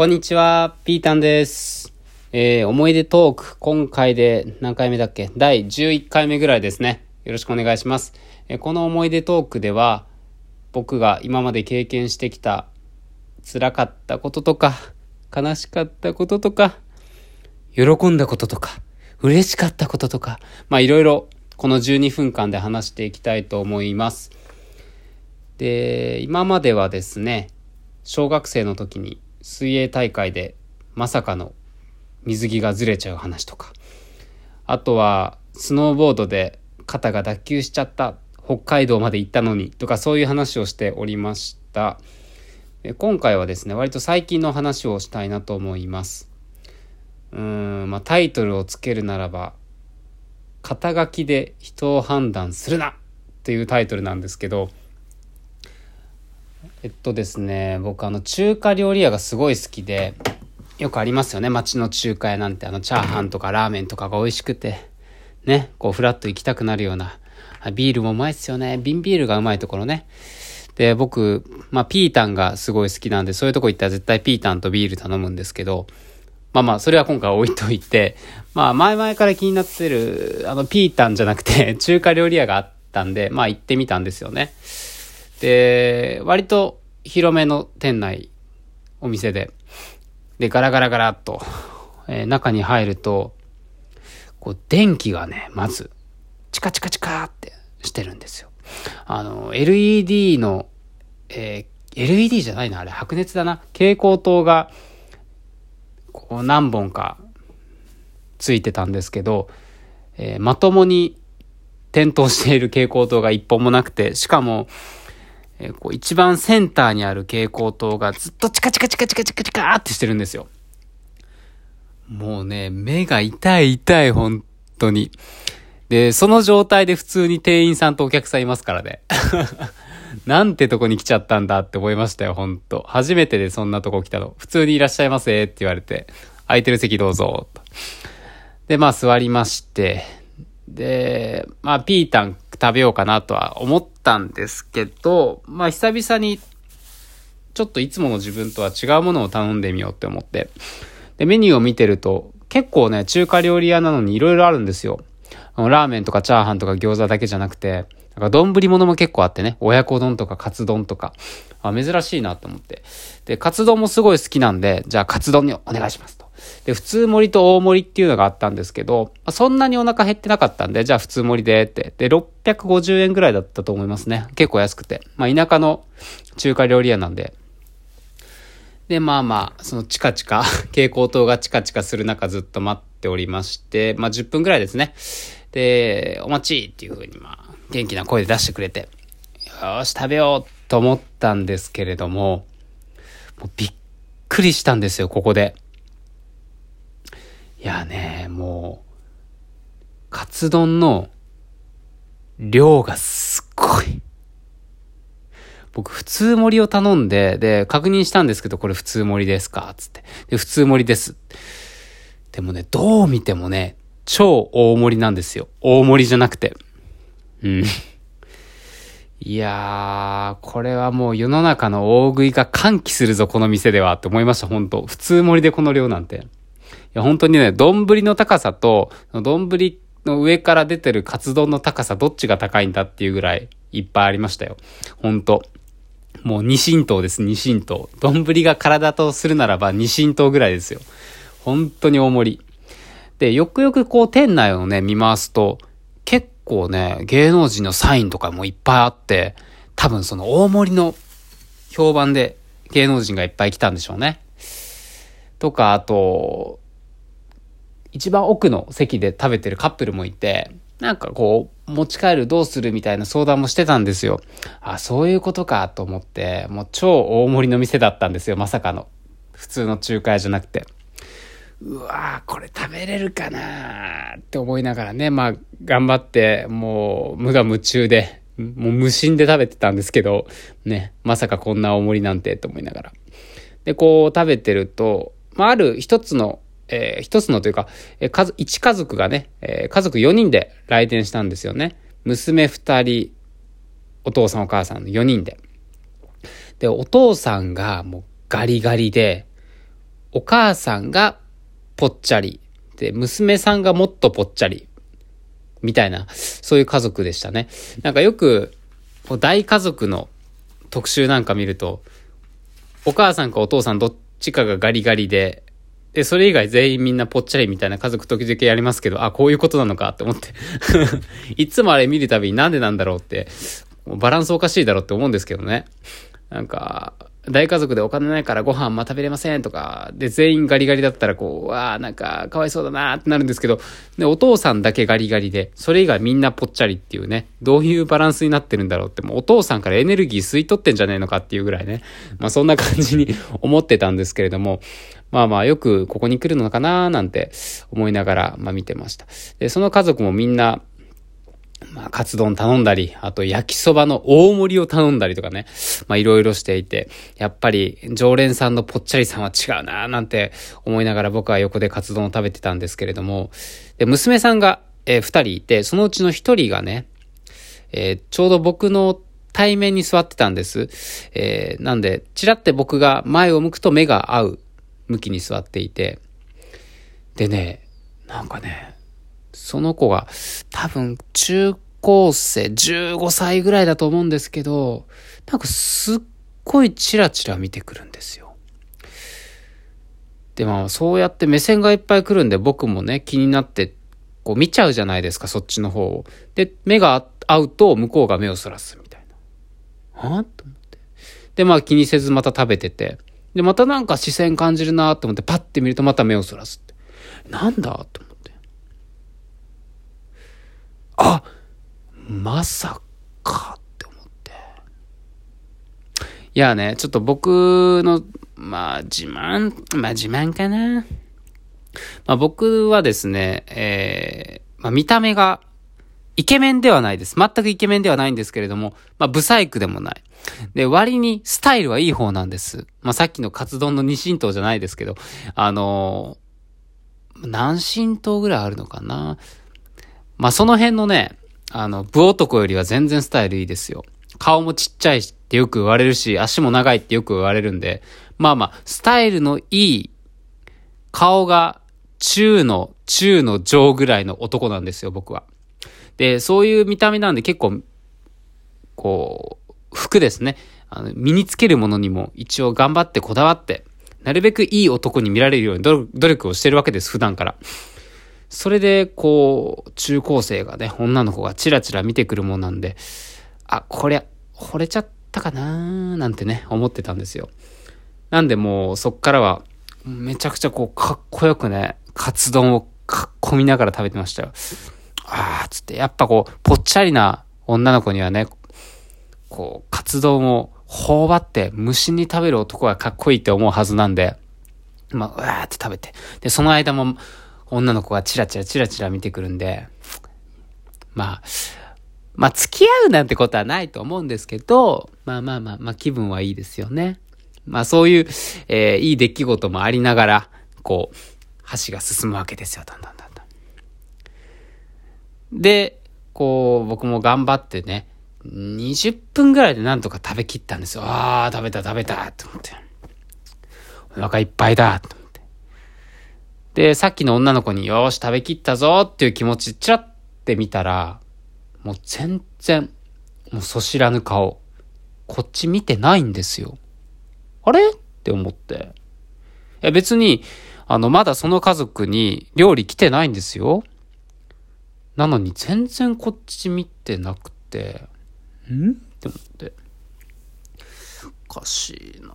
こんにちは、ピータンです。えー、思い出トーク、今回で何回目だっけ？第11回目ぐらいですね。よろしくお願いします。えー、この思い出トークでは、僕が今まで経験してきた辛かったこととか、悲しかったこととか、喜んだこととか、嬉しかったこととか、まあいろいろこの12分間で話していきたいと思います。で、今まではですね、小学生の時に水泳大会でまさかの水着がずれちゃう話とかあとはスノーボードで肩が脱臼しちゃった北海道まで行ったのにとかそういう話をしておりました今回はですね割と最近の話をしたいなと思いますうんまあタイトルをつけるならば「肩書きで人を判断するな!」っていうタイトルなんですけどえっとですね、僕あの中華料理屋がすごい好きで、よくありますよね、街の中華屋なんて。あのチャーハンとかラーメンとかが美味しくて、ね、こうフラッと行きたくなるような、ビールもうまいっすよね、瓶ビールがうまいところね。で、僕、まあピータンがすごい好きなんで、そういうとこ行ったら絶対ピータンとビール頼むんですけど、まあまあ、それは今回置いといて、まあ前々から気になってる、あのピータンじゃなくて 中華料理屋があったんで、まあ行ってみたんですよね。で、割と広めの店内、お店で、で、ガラガラガラっと、えー、中に入ると、こう、電気がね、まず、チカチカチカってしてるんですよ。あの、LED の、えー、LED じゃないな、あれ、白熱だな。蛍光灯が、こう、何本か、ついてたんですけど、えー、まともに点灯している蛍光灯が一本もなくて、しかも、えー、こう一番センターにある蛍光灯がずっとチカチカチカチカチカチカってしてるんですよ。もうね、目が痛い痛い、本当に。で、その状態で普通に店員さんとお客さんいますからね。なんてとこに来ちゃったんだって思いましたよ、ほんと。初めてでそんなとこ来たの。普通にいらっしゃいませって言われて、空いてる席どうぞ、で、まあ座りまして、で、まあピータン食べようかなとは思ったんですけど、まあ久々にちょっといつもの自分とは違うものを頼んでみようって思って。で、メニューを見てると結構ね、中華料理屋なのに色々あるんですよ。ラーメンとかチャーハンとか餃子だけじゃなくて、なんか丼物も結構あってね、親子丼とかカツ丼とか、あ珍しいなと思って。で、カツ丼もすごい好きなんで、じゃあカツ丼にお願いしますと。で、普通盛りと大盛りっていうのがあったんですけど、そんなにお腹減ってなかったんで、じゃあ普通盛りでって。で、650円ぐらいだったと思いますね。結構安くて。まあ田舎の中華料理屋なんで。で、まあまあ、そのチカチカ、蛍光灯がチカチカする中ずっと待っておりまして、まあ10分ぐらいですね。で、お待ちっていう風にまあ、元気な声で出してくれて、よし、食べようと思ったんですけれども、もうびっくりしたんですよ、ここで。いやね、もう、カツ丼の量がすっごい。僕、普通盛りを頼んで、で、確認したんですけど、これ普通盛りですかつって。で、普通盛りです。でもね、どう見てもね、超大盛りなんですよ。大盛りじゃなくて。うん。いやー、これはもう世の中の大食いが歓喜するぞ、この店ではって思いました、本当普通盛りでこの量なんて。いや、本当にね、丼の高さと、丼の上から出てるカツ丼の高さ、どっちが高いんだっていうぐらいいっぱいありましたよ。本当もう二神等です、二神等。丼が体とするならば二神等ぐらいですよ。本当に大盛り。で、よくよくこう店内をね、見回すと、構ね、芸能人のサインとかもいっぱいあって、多分その大盛りの評判で芸能人がいっぱい来たんでしょうね。とか、あと、一番奥の席で食べてるカップルもいて、なんかこう、持ち帰るどうするみたいな相談もしてたんですよ。あ、そういうことかと思って、もう超大盛りの店だったんですよ、まさかの。普通の中華屋じゃなくて。うわーこれ食べれるかなって思いながらね、まあ、頑張って、もう、無我夢中で、もう無心で食べてたんですけど、ね、まさかこんな大盛りなんてと思いながら。で、こう食べてると、まあ、ある一つのえー、一つのというか、えー、家一家族がね、えー、家族4人で来店したんですよね。娘2人、お父さんお母さんの4人で。で、お父さんがもうガリガリで、お母さんがぽっちゃり。で、娘さんがもっとぽっちゃり。みたいな、そういう家族でしたね。なんかよく、大家族の特集なんか見ると、お母さんかお父さんどっちかがガリガリで、で、それ以外全員みんなぽっちゃりみたいな家族時々やりますけど、あ、こういうことなのかって思って いつもあれ見るたびになんでなんだろうって、バランスおかしいだろうって思うんですけどね。なんか、大家族でお金ないからご飯ま食べれませんとか、で、全員ガリガリだったらこう、わあなんか、かわいそうだなってなるんですけど、で、お父さんだけガリガリで、それ以外みんなぽっちゃりっていうね、どういうバランスになってるんだろうって、もうお父さんからエネルギー吸い取ってんじゃねえのかっていうぐらいね、まあそんな感じに 思ってたんですけれども、まあまあよくここに来るのかななんて思いながら、まあ見てました。で、その家族もみんな、まあ、カツ丼頼んだり、あと焼きそばの大盛りを頼んだりとかね、まあいろいろしていて、やっぱり常連さんのぽっちゃりさんは違うなぁなんて思いながら僕は横でカツ丼を食べてたんですけれども、で、娘さんが、えー、二人いて、そのうちの一人がね、えー、ちょうど僕の対面に座ってたんです。えー、なんで、ちらって僕が前を向くと目が合う向きに座っていて、でね、なんかね、その子が多分中高生15歳ぐらいだと思うんですけど、なんかすっごいチラチラ見てくるんですよ。で、まあそうやって目線がいっぱい来るんで僕もね気になってこう見ちゃうじゃないですか、そっちの方を。で、目が合うと向こうが目をそらすみたいな。はと思って。で、まあ気にせずまた食べてて。で、またなんか視線感じるなと思ってパッて見るとまた目をそらすって。なんだと思って。あまさかって思って。いやね、ちょっと僕の、まあ自慢、まあ自慢かな。まあ僕はですね、えー、まあ見た目がイケメンではないです。全くイケメンではないんですけれども、まあブサイクでもない。で、割にスタイルはいい方なんです。まあさっきのカツ丼の二神等じゃないですけど、あのー、何神等ぐらいあるのかな。まあ、その辺のね、あの、部男よりは全然スタイルいいですよ。顔もちっちゃいってよく言われるし、足も長いってよく言われるんで、まあまあ、スタイルのいい、顔が中の、中の上ぐらいの男なんですよ、僕は。で、そういう見た目なんで結構、こう、服ですね。あの、身につけるものにも一応頑張ってこだわって、なるべくいい男に見られるように努力をしてるわけです、普段から。それで、こう、中高生がね、女の子がチラチラ見てくるもんなんで、あ、こりゃ、惚れちゃったかなーなんてね、思ってたんですよ。なんでもう、そっからは、めちゃくちゃこう、かっこよくね、カツ丼をかっこみながら食べてましたよ。あー、つって、やっぱこう、ぽっちゃりな女の子にはね、こう、カツ丼を頬張って虫に食べる男がかっこいいって思うはずなんで、まあ、うわーって食べて。で、その間も、女の子がチラチラチラチラ見てくるんで、まあ、まあ付き合うなんてことはないと思うんですけど、まあまあまあ、まあ気分はいいですよね。まあそういう、えー、いい出来事もありながら、こう、橋が進むわけですよ、だんだんだんだん。で、こう、僕も頑張ってね、20分ぐらいでなんとか食べきったんですよ。ああ、食べた食べたと思って。お腹いっぱいだとで、さっきの女の子によーし食べきったぞっていう気持ち、チラって見たら、もう全然、もうそ知らぬ顔。こっち見てないんですよ。あれ？って思って。いや別に、あの、まだその家族に料理来てないんですよ。なのに全然こっち見てなくて、ん？って思って。おかしいな。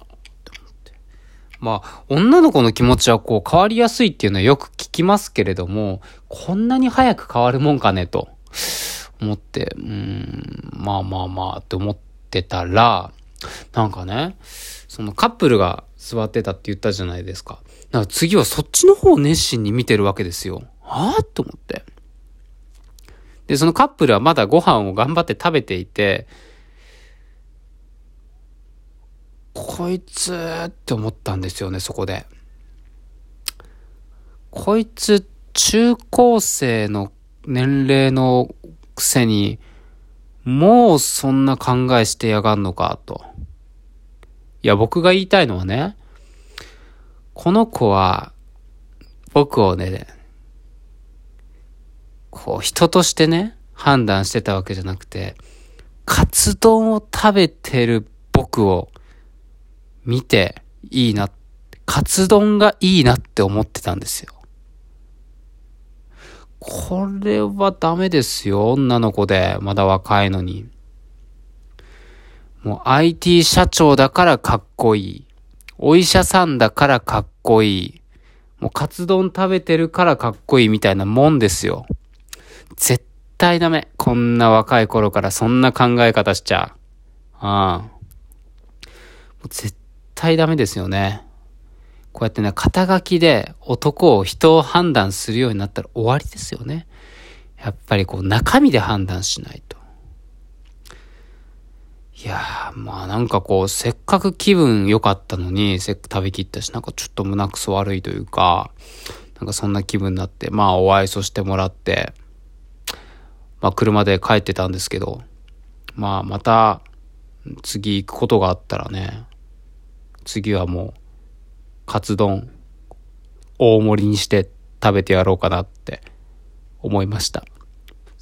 まあ、女の子の気持ちはこう変わりやすいっていうのはよく聞きますけれども、こんなに早く変わるもんかねと思って、うん、まあまあまあって思ってたら、なんかね、そのカップルが座ってたって言ったじゃないですか。だから次はそっちの方を熱心に見てるわけですよ。はぁと思って。で、そのカップルはまだご飯を頑張って食べていて、こいつって思ったんですよね、そこで。こいつ、中高生の年齢のくせに、もうそんな考えしてやがんのか、と。いや、僕が言いたいのはね、この子は、僕をね、こう、人としてね、判断してたわけじゃなくて、カツ丼を食べてる僕を見ていいな、カツ丼がいいなって思ってたんですよ。これはダメですよ、女の子で。まだ若いのに。もう IT 社長だからかっこいい。お医者さんだからかっこいい。もうカツ丼食べてるからかっこいいみたいなもんですよ。絶対ダメ。こんな若い頃からそんな考え方しちゃ。ああ。絶対ダメですよね。こうやってね、肩書きで男を人を判断するようになったら終わりですよね。やっぱりこう中身で判断しないと。いやー、まあなんかこう、せっかく気分良かったのに、せっ食べきったし、なんかちょっと胸くそ悪いというか、なんかそんな気分になって、まあお愛想してもらって、まあ車で帰ってたんですけど、まあまた次行くことがあったらね、次はもう、カツ丼、大盛りにして食べてやろうかなって思いました。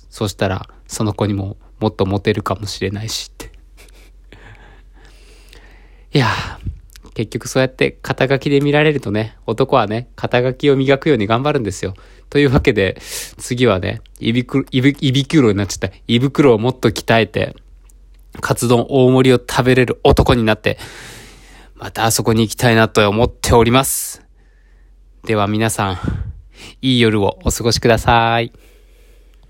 そしたら、その子にももっとモテるかもしれないしって。いや結局そうやって肩書きで見られるとね、男はね、肩書きを磨くように頑張るんですよ。というわけで、次はね、胃袋、胃袋になっちゃった。胃袋をもっと鍛えて、カツ丼大盛りを食べれる男になって、またあそこに行きたいなと思っております。では皆さん、いい夜をお過ごしください。